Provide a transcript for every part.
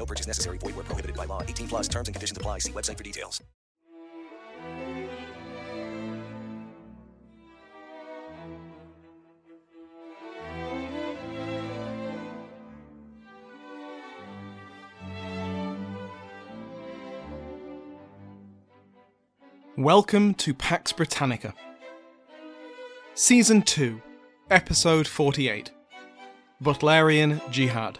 No purchase necessary. Void where prohibited by law. 18 plus terms and conditions apply. See website for details. Welcome to Pax Britannica. Season 2, Episode 48 Butlerian Jihad.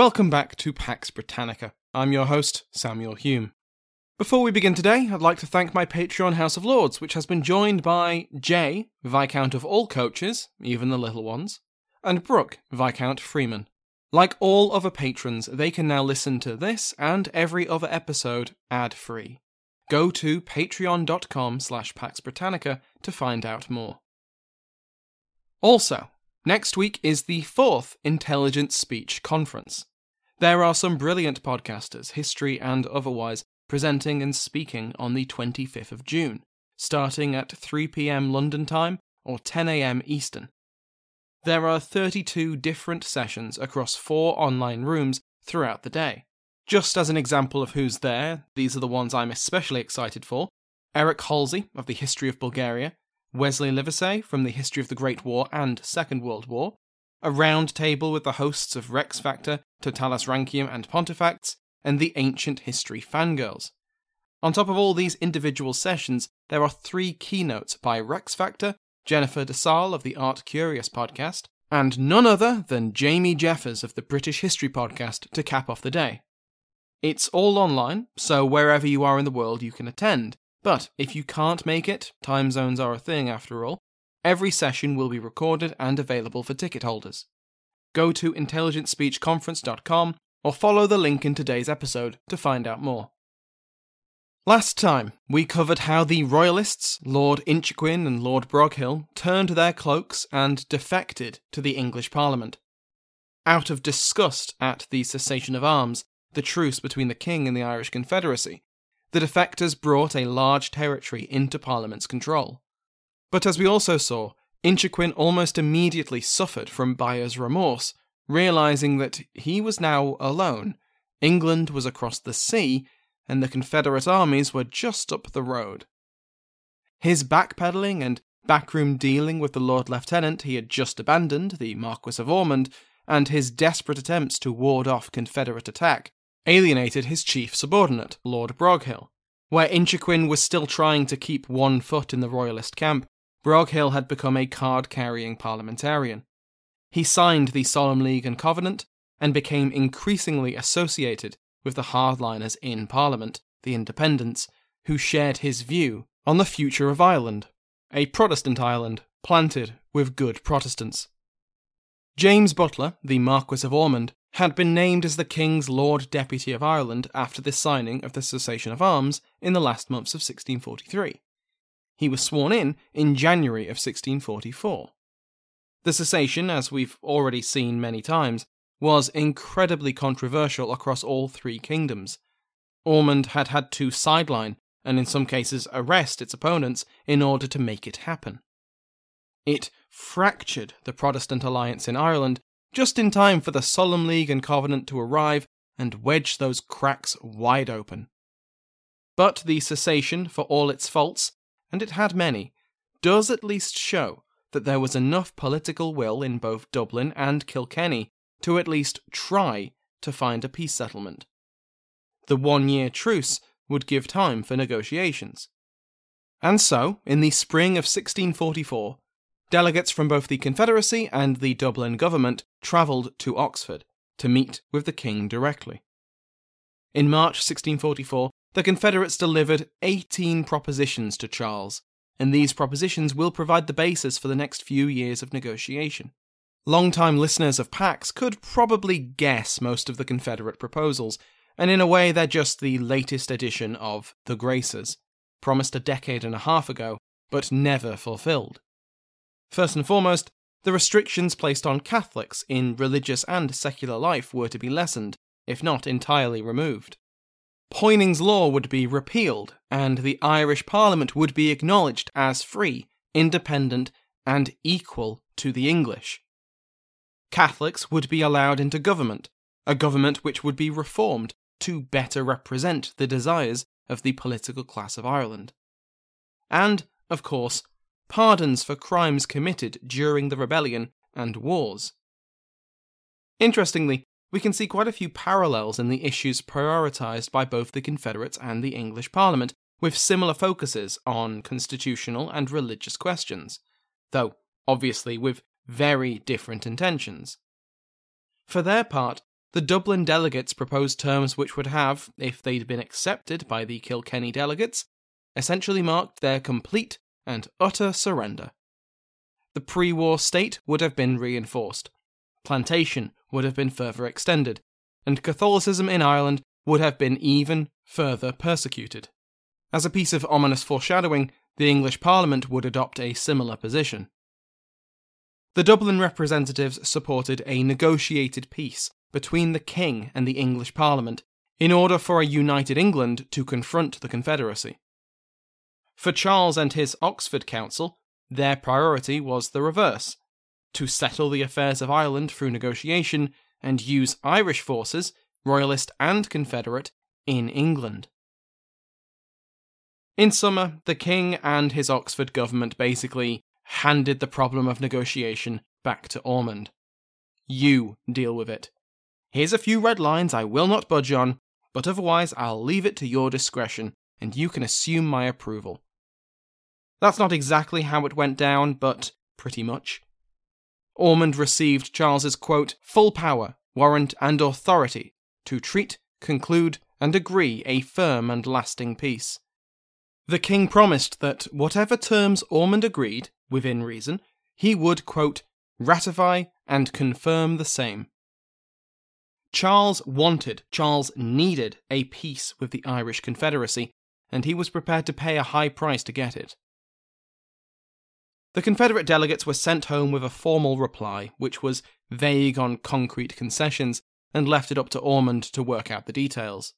Welcome back to Pax Britannica. I'm your host, Samuel Hume. Before we begin today, I'd like to thank my Patreon House of Lords, which has been joined by Jay, Viscount of all coaches, even the little ones, and Brooke, Viscount Freeman. Like all other patrons, they can now listen to this and every other episode ad-free. Go to patreon.com slash Pax Britannica to find out more. Also, next week is the fourth Intelligent Speech Conference. There are some brilliant podcasters, history and otherwise, presenting and speaking on the 25th of June, starting at 3 pm London time or 10 am Eastern. There are 32 different sessions across four online rooms throughout the day. Just as an example of who's there, these are the ones I'm especially excited for Eric Halsey of the History of Bulgaria, Wesley Livesey from the History of the Great War and Second World War, a round table with the hosts of Rex Factor, Totalus Rankium, and Pontifacts, and the Ancient History Fangirls. On top of all these individual sessions, there are three keynotes by Rex Factor, Jennifer Dasal of the Art Curious podcast, and none other than Jamie Jeffers of the British History podcast to cap off the day. It's all online, so wherever you are in the world you can attend, but if you can't make it, time zones are a thing after all, every session will be recorded and available for ticket holders. Go to intelligentspeechconference.com or follow the link in today's episode to find out more. Last time, we covered how the Royalists, Lord Inchiquin and Lord Broghill, turned their cloaks and defected to the English Parliament. Out of disgust at the cessation of arms, the truce between the King and the Irish Confederacy, the defectors brought a large territory into Parliament's control. But as we also saw, Inchiquin almost immediately suffered from buyer's remorse, realizing that he was now alone. England was across the sea, and the Confederate armies were just up the road. His backpedaling and backroom dealing with the Lord Lieutenant he had just abandoned, the Marquis of Ormond, and his desperate attempts to ward off Confederate attack alienated his chief subordinate, Lord Broghill. Where Inchiquin was still trying to keep one foot in the Royalist camp, Broghill had become a card carrying parliamentarian. He signed the Solemn League and Covenant and became increasingly associated with the hardliners in Parliament, the Independents, who shared his view on the future of Ireland, a Protestant Ireland planted with good Protestants. James Butler, the Marquis of Ormond, had been named as the King's Lord Deputy of Ireland after the signing of the cessation of arms in the last months of 1643. He was sworn in in January of 1644. The cessation, as we've already seen many times, was incredibly controversial across all three kingdoms. Ormond had had to sideline and in some cases arrest its opponents in order to make it happen. It fractured the Protestant alliance in Ireland just in time for the Solemn League and Covenant to arrive and wedge those cracks wide open. But the cessation, for all its faults, and it had many, does at least show that there was enough political will in both Dublin and Kilkenny to at least try to find a peace settlement. The one year truce would give time for negotiations. And so, in the spring of 1644, delegates from both the Confederacy and the Dublin government travelled to Oxford to meet with the king directly. In March 1644, the Confederates delivered 18 propositions to Charles, and these propositions will provide the basis for the next few years of negotiation. Long-time listeners of Pax could probably guess most of the Confederate proposals, and in a way they're just the latest edition of The Graces, promised a decade and a half ago, but never fulfilled. First and foremost, the restrictions placed on Catholics in religious and secular life were to be lessened, if not entirely removed. Poyning's law would be repealed, and the Irish Parliament would be acknowledged as free, independent, and equal to the English. Catholics would be allowed into government, a government which would be reformed to better represent the desires of the political class of Ireland. And, of course, pardons for crimes committed during the rebellion and wars. Interestingly, we can see quite a few parallels in the issues prioritised by both the Confederates and the English Parliament, with similar focuses on constitutional and religious questions, though obviously with very different intentions. For their part, the Dublin delegates proposed terms which would have, if they'd been accepted by the Kilkenny delegates, essentially marked their complete and utter surrender. The pre war state would have been reinforced, plantation would have been further extended, and Catholicism in Ireland would have been even further persecuted. As a piece of ominous foreshadowing, the English Parliament would adopt a similar position. The Dublin representatives supported a negotiated peace between the King and the English Parliament in order for a united England to confront the Confederacy. For Charles and his Oxford Council, their priority was the reverse to settle the affairs of Ireland through negotiation and use Irish forces, Royalist and Confederate, in England. In summer, the King and his Oxford government basically handed the problem of negotiation back to Ormond. You deal with it. Here's a few red lines I will not budge on, but otherwise I'll leave it to your discretion, and you can assume my approval. That's not exactly how it went down, but pretty much. Ormond received Charles's quote, full power, warrant, and authority to treat, conclude, and agree a firm and lasting peace. The king promised that whatever terms Ormond agreed, within reason, he would, quote, ratify and confirm the same. Charles wanted, Charles needed a peace with the Irish Confederacy, and he was prepared to pay a high price to get it. The Confederate delegates were sent home with a formal reply, which was vague on concrete concessions and left it up to Ormond to work out the details.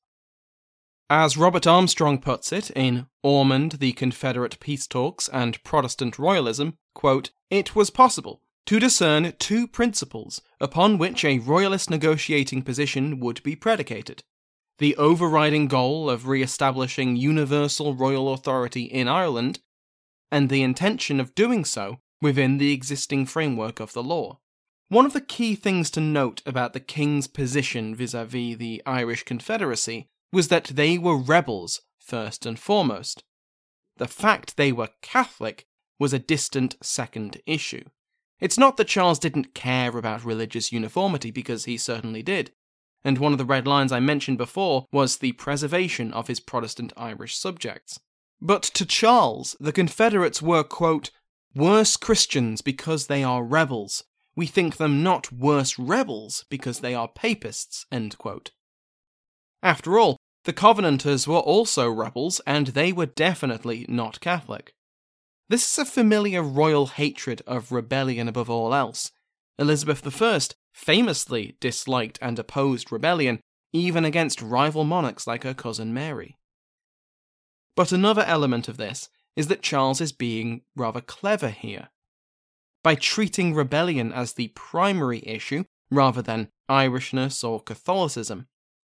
As Robert Armstrong puts it in Ormond, the Confederate Peace Talks and Protestant Royalism, quote, it was possible to discern two principles upon which a Royalist negotiating position would be predicated the overriding goal of re establishing universal royal authority in Ireland, and the intention of doing so within the existing framework of the law. One of the key things to note about the King's position vis a vis the Irish Confederacy was that they were rebels, first and foremost. The fact they were Catholic was a distant second issue. It's not that Charles didn't care about religious uniformity, because he certainly did. And one of the red lines I mentioned before was the preservation of his Protestant Irish subjects. But to Charles, the Confederates were, quote, worse Christians because they are rebels. We think them not worse rebels because they are papists, After all, the Covenanters were also rebels, and they were definitely not Catholic. This is a familiar royal hatred of rebellion above all else. Elizabeth I famously disliked and opposed rebellion, even against rival monarchs like her cousin Mary. But another element of this is that Charles is being rather clever here. By treating rebellion as the primary issue, rather than Irishness or Catholicism,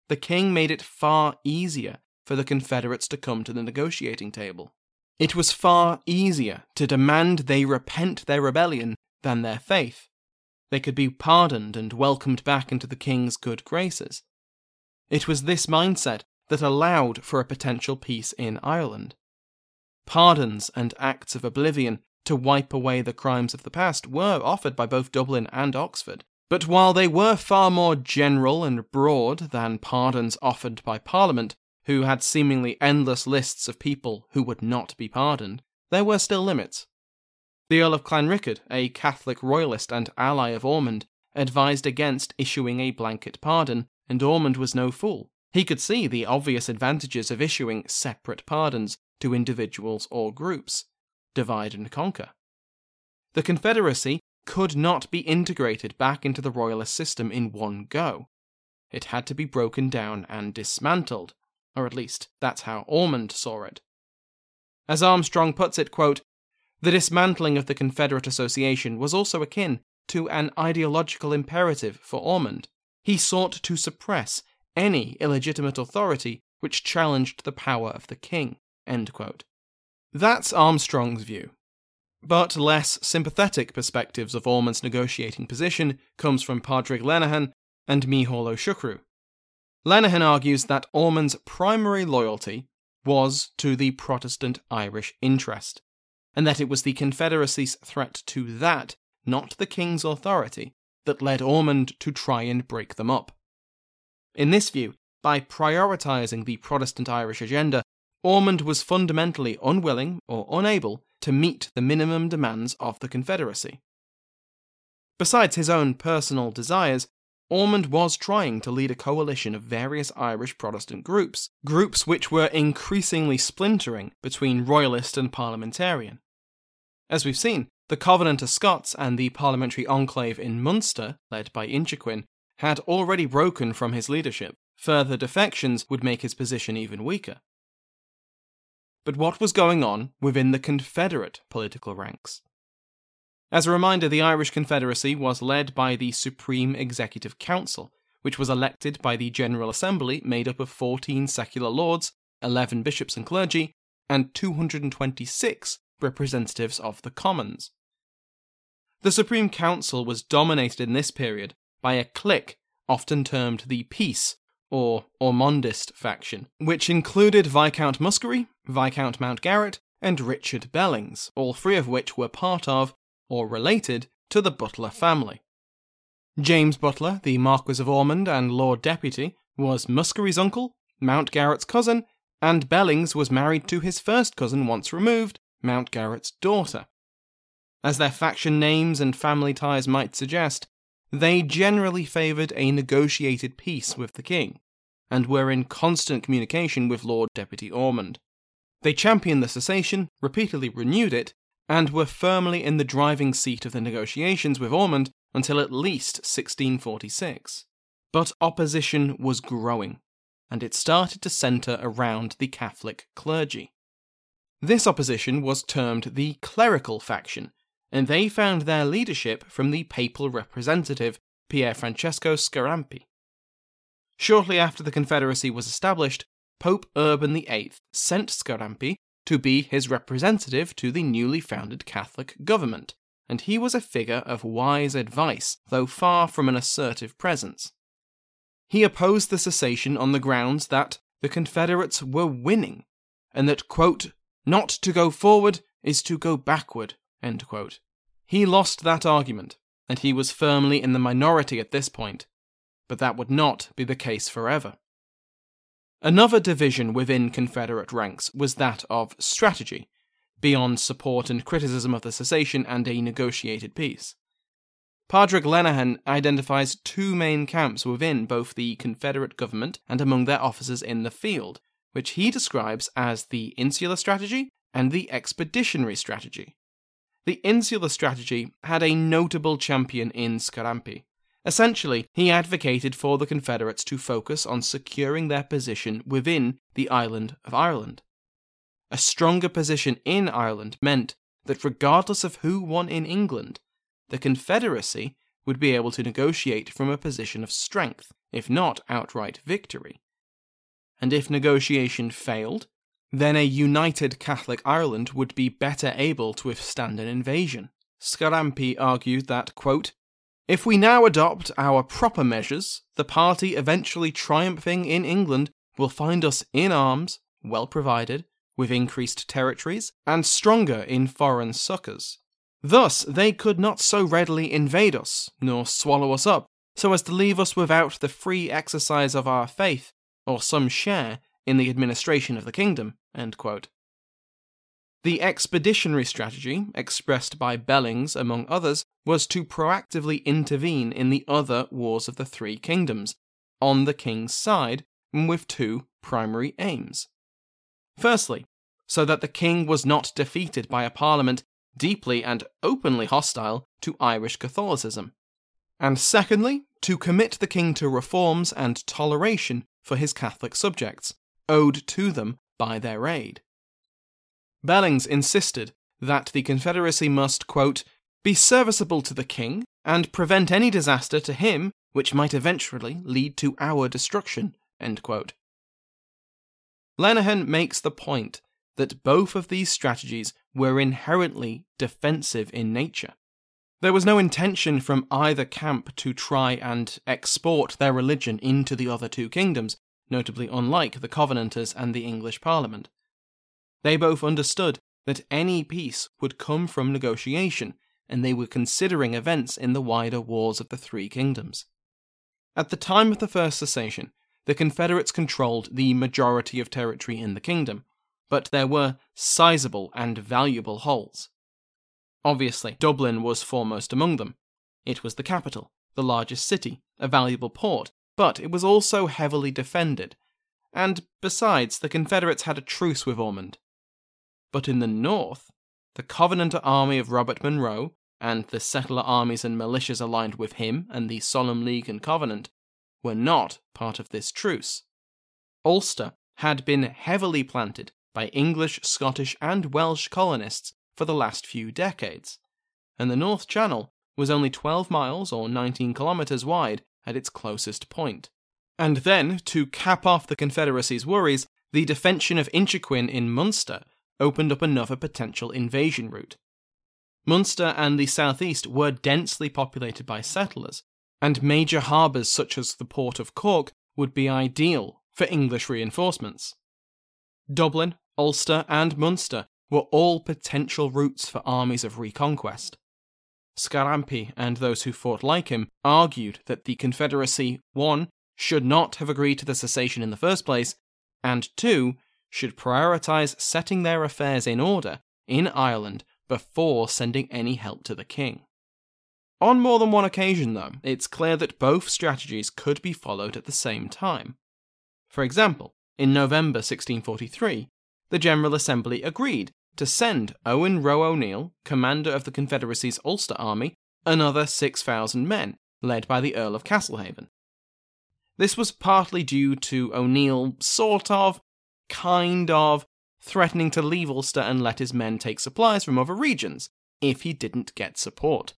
the king made it far easier for the Confederates to come to the negotiating table. It was far easier to demand they repent their rebellion than their faith. They could be pardoned and welcomed back into the king's good graces. It was this mindset that allowed for a potential peace in Ireland. Pardons and acts of oblivion to wipe away the crimes of the past were offered by both Dublin and Oxford, but while they were far more general and broad than pardons offered by Parliament, who had seemingly endless lists of people who would not be pardoned, there were still limits. The Earl of Clanrickard, a Catholic royalist and ally of Ormond, advised against issuing a blanket pardon, and Ormond was no fool. He could see the obvious advantages of issuing separate pardons to individuals or groups. Divide and conquer. The Confederacy could not be integrated back into the royalist system in one go. It had to be broken down and dismantled, or at least that's how Ormond saw it. As Armstrong puts it, quote, the dismantling of the Confederate Association was also akin to an ideological imperative for Ormond. He sought to suppress any illegitimate authority which challenged the power of the king. That's Armstrong's view. But less sympathetic perspectives of Ormond's negotiating position comes from Padraig Lenihan and Mícheál Ó Siochrú. Lenihan argues that Ormond's primary loyalty was to the Protestant Irish interest, and that it was the Confederacy's threat to that, not the King's authority, that led Ormond to try and break them up. In this view, by prioritising the Protestant Irish agenda, Ormond was fundamentally unwilling or unable to meet the minimum demands of the Confederacy. Besides his own personal desires, Ormond was trying to lead a coalition of various Irish Protestant groups, groups which were increasingly splintering between Royalist and Parliamentarian. As we've seen, the Covenanter Scots and the parliamentary enclave in Munster, led by Inchiquin, had already broken from his leadership. Further defections would make his position even weaker. But what was going on within the Confederate political ranks? As a reminder, the Irish Confederacy was led by the Supreme Executive Council, which was elected by the General Assembly made up of 14 secular lords, 11 bishops and clergy, and 226 representatives of the commons. The Supreme Council was dominated in this period by a clique often termed the Peace or Ormondist faction, which included Viscount Muskerry, Viscount Mountgarrett, and Richard Bellings, all three of which were part of, or related, to the Butler family. James Butler, the Marquis of Ormond and Lord Deputy, was Muskerry's uncle, Mountgarrett's cousin, and Bellings was married to his first cousin once removed, Mountgarrett's daughter. As their faction names and family ties might suggest, they generally favoured a negotiated peace with the king, and were in constant communication with Lord Deputy Ormond. They championed the cessation, repeatedly renewed it, and were firmly in the driving seat of the negotiations with Ormond until at least 1646. But opposition was growing, and it started to centre around the Catholic clergy. This opposition was termed the clerical faction, and they found their leadership from the papal representative Pier Francesco Scarampi. Shortly after the Confederacy was established, Pope Urban VIII sent Scarampi to be his representative to the newly founded Catholic government, and he was a figure of wise advice, though far from an assertive presence. He opposed the cessation on the grounds that the Confederates were winning, and that, quote, not to go forward is to go backward. He lost that argument, and he was firmly in the minority at this point, but that would not be the case forever. Another division within Confederate ranks was that of strategy, beyond support and criticism of the cessation and a negotiated peace. Padraig Lenihan identifies two main camps within both the Confederate government and among their officers in the field, which he describes as the insular strategy and the expeditionary strategy. The insular strategy had a notable champion in Scarampi. Essentially, he advocated for the Confederates to focus on securing their position within the island of Ireland. A stronger position in Ireland meant that regardless of who won in England, the Confederacy would be able to negotiate from a position of strength if not outright victory. And if negotiation failed, then a united Catholic Ireland would be better able to withstand an invasion. Scarampi argued that, quote, if we now adopt our proper measures, the party eventually triumphing in England will find us in arms, well provided, with increased territories, and stronger in foreign succours. Thus, they could not so readily invade us, nor swallow us up, so as to leave us without the free exercise of our faith, or some share in the administration of the kingdom. The expeditionary strategy, expressed by Bellings among others, was to proactively intervene in the other Wars of the Three Kingdoms, on the king's side, with two primary aims. Firstly, so that the king was not defeated by a parliament deeply and openly hostile to Irish Catholicism. And secondly, to commit the king to reforms and toleration for his Catholic subjects, owed to them by their aid. Bellings insisted that the Confederacy must, quote, be serviceable to the king and prevent any disaster to him which might eventually lead to our destruction. Lenihan makes the point that both of these strategies were inherently defensive in nature. There was no intention from either camp to try and export their religion into the other two kingdoms, notably unlike the Covenanters and the English Parliament. They both understood that any peace would come from negotiation, and they were considering events in the wider wars of the Three Kingdoms. At the time of the First Cessation, the Confederates controlled the majority of territory in the kingdom, but there were sizable and valuable holes. Obviously, Dublin was foremost among them. It was the capital, the largest city, a valuable port, but it was also heavily defended. And besides, the Confederates had a truce with Ormond. But in the north, the Covenanter army of Robert Monro, and the settler armies and militias aligned with him and the Solemn League and Covenant, were not part of this truce. Ulster had been heavily planted by English, Scottish, and Welsh colonists for the last few decades, and the North Channel was only 12 miles or 19 kilometres wide at its closest point. And then, to cap off the Confederacy's worries, the defension of Inchiquin in Munster opened up another potential invasion route. Munster and the southeast were densely populated by settlers, and major harbours such as the port of Cork would be ideal for English reinforcements. Dublin, Ulster, and Munster were all potential routes for armies of reconquest. Scarampi and those who fought like him argued that the Confederacy, 1. should not have agreed to the cessation in the first place, and 2. should prioritise setting their affairs in order in Ireland before sending any help to the king. On more than one occasion, though, it's clear that both strategies could be followed at the same time. For example, in November 1643, the General Assembly agreed to send Owen Roe O'Neill, commander of the Confederacy's Ulster Army, another 6,000 men, led by the Earl of Castlehaven. This was partly due to O'Neill sort of, kind of, threatening to leave Ulster and let his men take supplies from other regions if he didn't get support.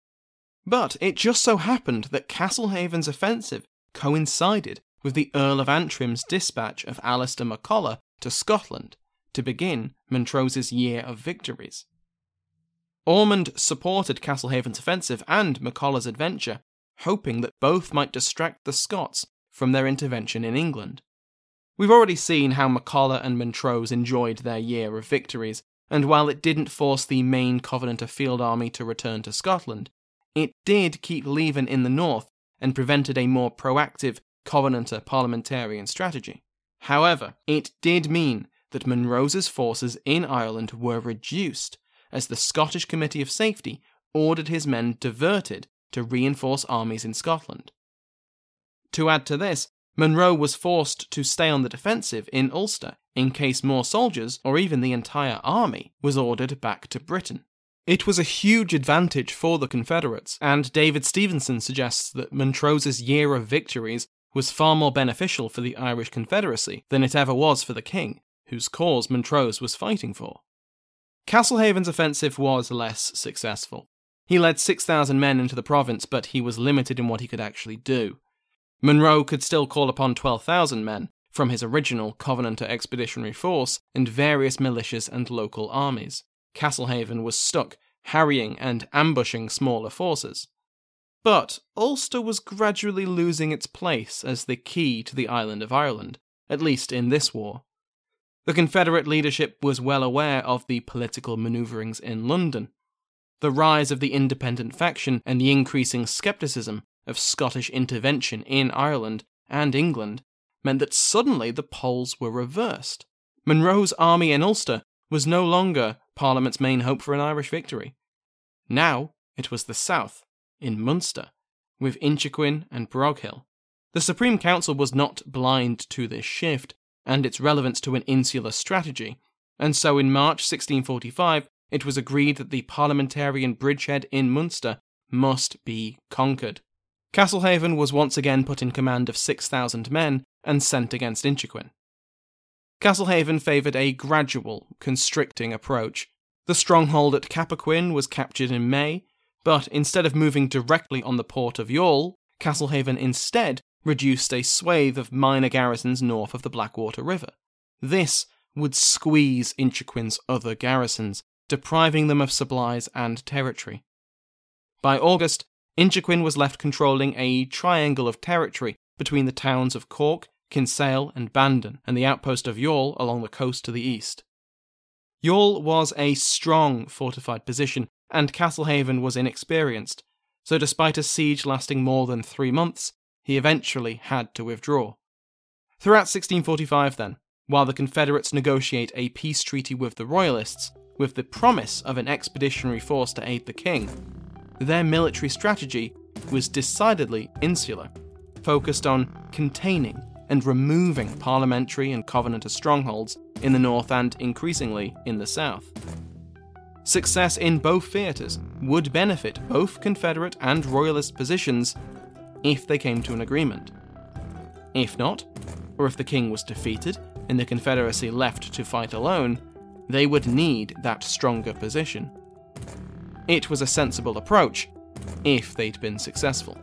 But it just so happened that Castlehaven's offensive coincided with the Earl of Antrim's dispatch of Alistair MacColla to Scotland to begin Montrose's year of victories. Ormond supported Castlehaven's offensive and MacColla's adventure, hoping that both might distract the Scots from their intervention in England. We've already seen how MacColla and Montrose enjoyed their year of victories, and while it didn't force the main Covenanter field army to return to Scotland, it did keep Leven in the north and prevented a more proactive Covenanter parliamentarian strategy. However, it did mean that Monro's forces in Ireland were reduced as the Scottish Committee of Safety ordered his men diverted to reinforce armies in Scotland. To add to this, Monro was forced to stay on the defensive in Ulster in case more soldiers, or even the entire army, was ordered back to Britain. It was a huge advantage for the Confederates, and David Stevenson suggests that Montrose's year of victories was far more beneficial for the Irish Confederacy than it ever was for the king, whose cause Montrose was fighting for. Castlehaven's offensive was less successful. He led 6,000 men into the province, but he was limited in what he could actually do. Monro could still call upon 12,000 men from his original Covenanter expeditionary force and various militias and local armies. Castlehaven was stuck harrying and ambushing smaller forces. But Ulster was gradually losing its place as the key to the island of Ireland, at least in this war. The Confederate leadership was well aware of the political manoeuvrings in London. The rise of the independent faction and the increasing scepticism of Scottish intervention in Ireland and England meant that suddenly the poles were reversed. Monro's army in Ulster was no longer Parliament's main hope for an Irish victory. Now it was the South, in Munster, with Inchiquin and Broghill. The Supreme Council was not blind to this shift and its relevance to an insular strategy, and so in March 1645 it was agreed that the parliamentarian bridgehead in Munster must be conquered. Castlehaven was once again put in command of 6,000 men and sent against Inchiquin. Castlehaven favoured a gradual, constricting approach. The stronghold at Cappoquin was captured in May, but instead of moving directly on the port of Youghal, Castlehaven instead reduced a swathe of minor garrisons north of the Blackwater River. This would squeeze Inchiquin's other garrisons, depriving them of supplies and territory. By August, Inchiquin was left controlling a triangle of territory between the towns of Cork, Kinsale, and Bandon, and the outpost of Youghal along the coast to the east. Youghal was a strong fortified position, and Castlehaven was inexperienced, so despite a siege lasting more than three months, he eventually had to withdraw. Throughout 1645, then, while the Confederates negotiate a peace treaty with the Royalists, with the promise of an expeditionary force to aid the king, their military strategy was decidedly insular, focused on containing and removing parliamentary and Covenanter strongholds in the north and increasingly in the south. Success in both theatres would benefit both Confederate and Royalist positions if they came to an agreement. If not, or if the king was defeated and the Confederacy left to fight alone, they would need that stronger position. It was a sensible approach if they'd been successful.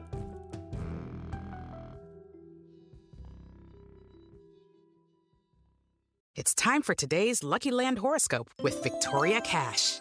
It's time for today's Lucky Land horoscope with Victoria Cash.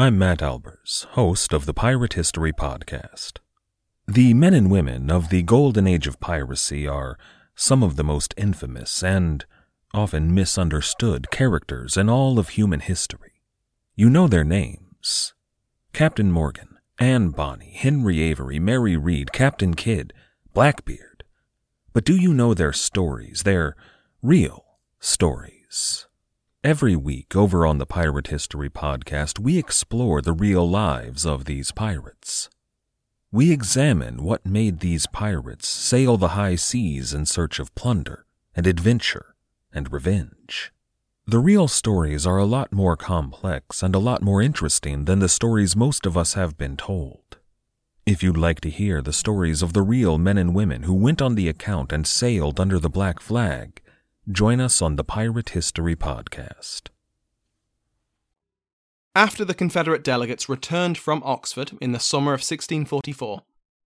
I'm Matt Albers, host of the Pirate History Podcast. The men and women of the golden age of piracy are some of the most infamous and often misunderstood characters in all of human history. You know their names Captain Morgan, Anne Bonny, Henry Avery, Mary Read, Captain Kidd, Blackbeard. But do you know their stories, their real stories? Every week over on the Pirate History Podcast, we explore the real lives of these pirates. We examine what made these pirates sail the high seas in search of plunder and adventure and revenge. The real stories are a lot more complex and a lot more interesting than the stories most of us have been told. If you'd like to hear the stories of the real men and women who went on the account and sailed under the black flag, join us on the Pirate History Podcast. After the Confederate delegates returned from Oxford in the summer of 1644,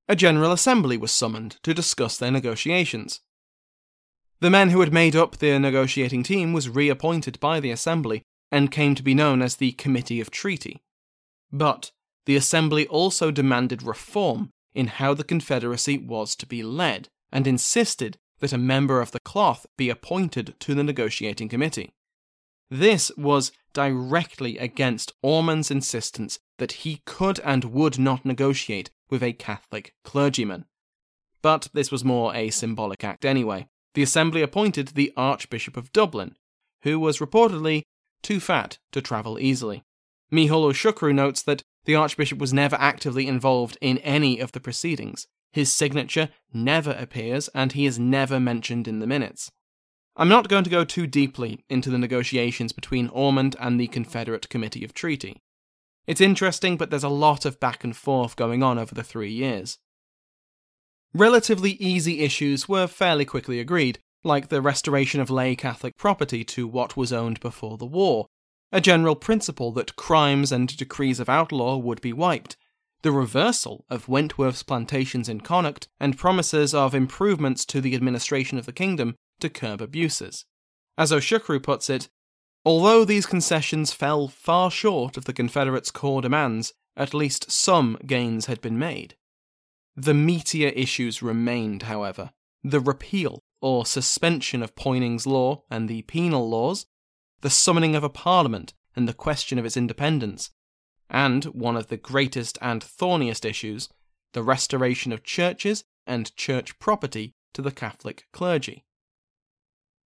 a General Assembly was summoned to discuss their negotiations. The men who had made up the negotiating team was reappointed by the Assembly and came to be known as the Committee of Treaty. But the Assembly also demanded reform in how the Confederacy was to be led and insisted that a member of the cloth be appointed to the negotiating committee. This was directly against Ormond's insistence that he could and would not negotiate with a Catholic clergyman. But this was more a symbolic act anyway. The Assembly appointed the Archbishop of Dublin, who was reportedly too fat to travel easily. Ó Siochrú notes that the Archbishop was never actively involved in any of the proceedings. His signature never appears, and he is never mentioned in the minutes. I'm not going to go too deeply into the negotiations between Ormond and the Confederate Committee of Treaty. It's interesting, but there's a lot of back and forth going on over the three years. Relatively easy issues were fairly quickly agreed, like the restoration of lay Catholic property to what was owned before the war, a general principle that crimes and decrees of outlaw would be wiped, the reversal of Wentworth's plantations in Connacht, and promises of improvements to the administration of the kingdom to curb abuses. As Ó Siochrú puts it, although these concessions fell far short of the Confederates' core demands, at least some gains had been made. The meatier issues remained, however the repeal or suspension of Poyning's law and the penal laws, the summoning of a parliament and the question of its independence, and one of the greatest and thorniest issues, the restoration of churches and church property to the Catholic clergy.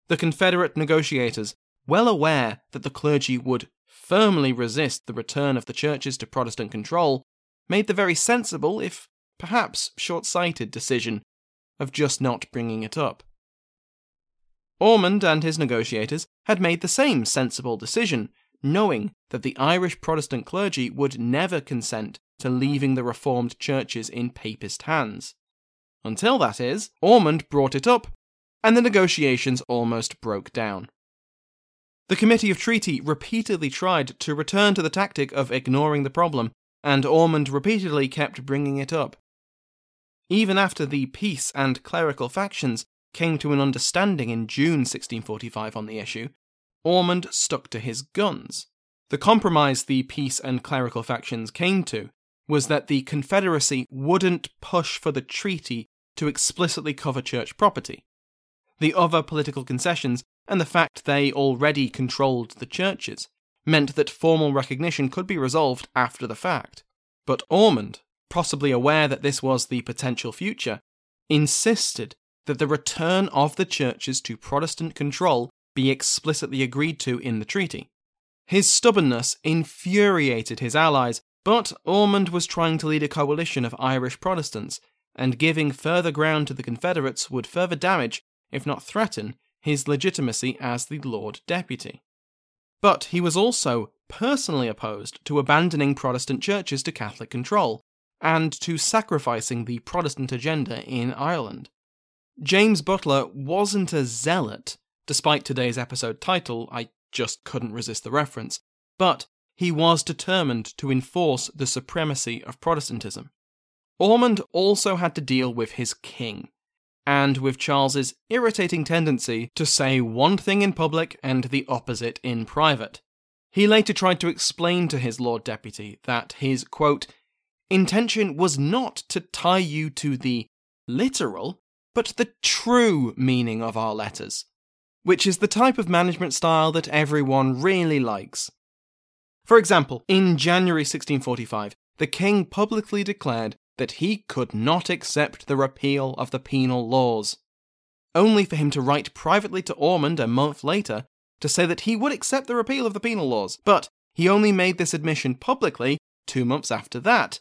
The Confederate negotiators, well aware that the clergy would firmly resist the return of the churches to Protestant control, made the very sensible, if perhaps short sighted, decision of just not bringing it up. Ormond and his negotiators had made the same sensible decision, knowing that the Irish Protestant clergy would never consent to leaving the Reformed churches in Papist hands. Until, that is, Ormond brought it up, and the negotiations almost broke down. The Committee of Treaty repeatedly tried to return to the tactic of ignoring the problem, and Ormond repeatedly kept bringing it up. Even after the peace and clerical factions came to an understanding in June 1645 on the issue, Ormond stuck to his guns. The compromise the peace and clerical factions came to was that the Confederacy wouldn't push for the treaty to explicitly cover church property. The other political concessions and the fact they already controlled the churches meant that formal recognition could be resolved after the fact. But Ormond, possibly aware that this was the potential future, insisted that the return of the churches to Protestant control be explicitly agreed to in the treaty. His stubbornness infuriated his allies, but Ormond was trying to lead a coalition of Irish Protestants, and giving further ground to the Confederates would further damage, if not threaten, his legitimacy as the Lord Deputy. But he was also personally opposed to abandoning Protestant churches to Catholic control, and to sacrificing the Protestant agenda in Ireland. James Butler wasn't a zealot, despite today's episode title, I just couldn't resist the reference, but he was determined to enforce the supremacy of Protestantism. Ormond also had to deal with his king, and with Charles's irritating tendency to say one thing in public and the opposite in private. He later tried to explain to his Lord Deputy that his, quote, intention was not to tie you to the literal, but the true meaning of our letters, which is the type of management style that everyone really likes. For example, in January 1645, the king publicly declared that he could not accept the repeal of the penal laws, only for him to write privately to Ormond a month later to say that he would accept the repeal of the penal laws, but he only made this admission publicly two months after that.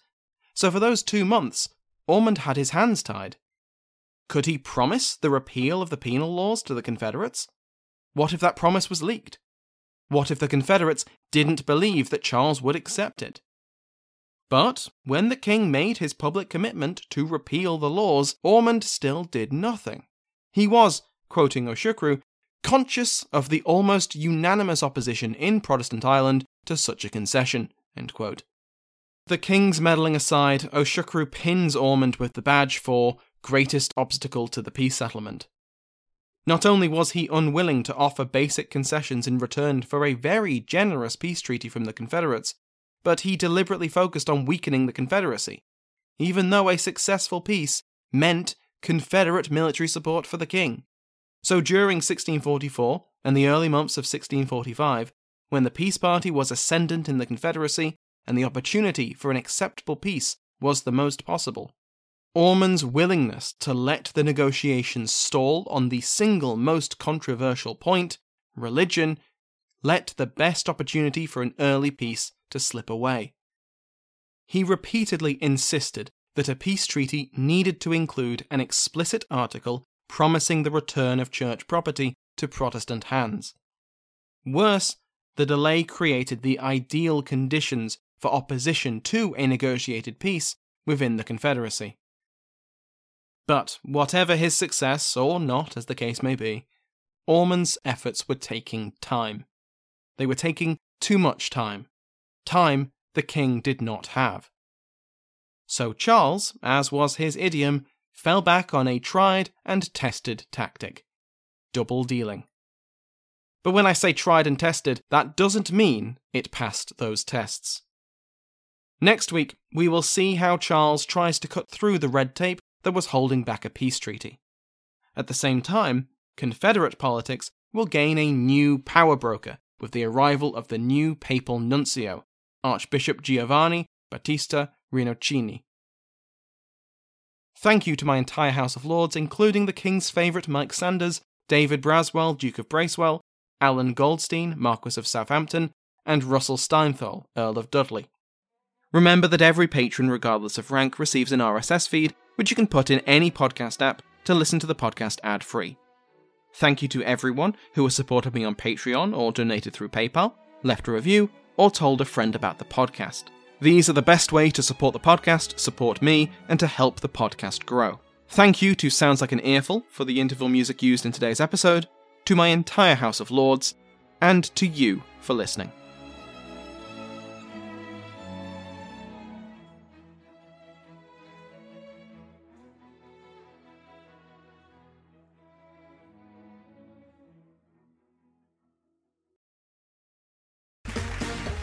So for those two months, Ormond had his hands tied. Could he promise the repeal of the penal laws to the Confederates? What if that promise was leaked? What if the Confederates didn't believe that Charles would accept it? But when the king made his public commitment to repeal the laws, Ormond still did nothing. He was, quoting Ó Siochrú, conscious of the almost unanimous opposition in Protestant Ireland to such a concession. The king's meddling aside, Ó Siochrú pins Ormond with the badge for greatest obstacle to the peace settlement. Not only was he unwilling to offer basic concessions in return for a very generous peace treaty from the Confederates, but he deliberately focused on weakening the Confederacy, even though a successful peace meant Confederate military support for the king. So during 1644 and the early months of 1645, when the peace party was ascendant in the Confederacy and the opportunity for an acceptable peace was the most possible, Ormond's willingness to let the negotiations stall on the single most controversial point, religion, let the best opportunity for an early peace to slip away. He repeatedly insisted that a peace treaty needed to include an explicit article promising the return of church property to Protestant hands. Worse, the delay created the ideal conditions for opposition to a negotiated peace within the Confederacy. But whatever his success, or not, as the case may be, Ormond's efforts were taking time. They were taking too much time. Time the king did not have. So Charles, as was his idiom, fell back on a tried and tested tactic double dealing. But when I say tried and tested, that doesn't mean it passed those tests. Next week, we will see how Charles tries to cut through the red tape that was holding back a peace treaty. At the same time, Confederate politics will gain a new power broker with the arrival of the new papal nuncio, Archbishop Giovanni Battista Rinuccini. Thank you to my entire House of Lords, including the King's favourite Mike Sanders, David Braswell, Duke of Bracewell, Alan Goldstein, Marquis of Southampton, and Russell Steinthal, Earl of Dudley. Remember that every patron, regardless of rank, receives an RSS feed, which you can put in any podcast app to listen to the podcast ad free. Thank you to everyone who has supported me on Patreon or donated through PayPal, left a review, or told a friend about the podcast. These are the best way to support the podcast, support me, and to help the podcast grow. Thank you to Sounds Like an Earful for the interval music used in today's episode, to my entire House of Lords, and to you for listening.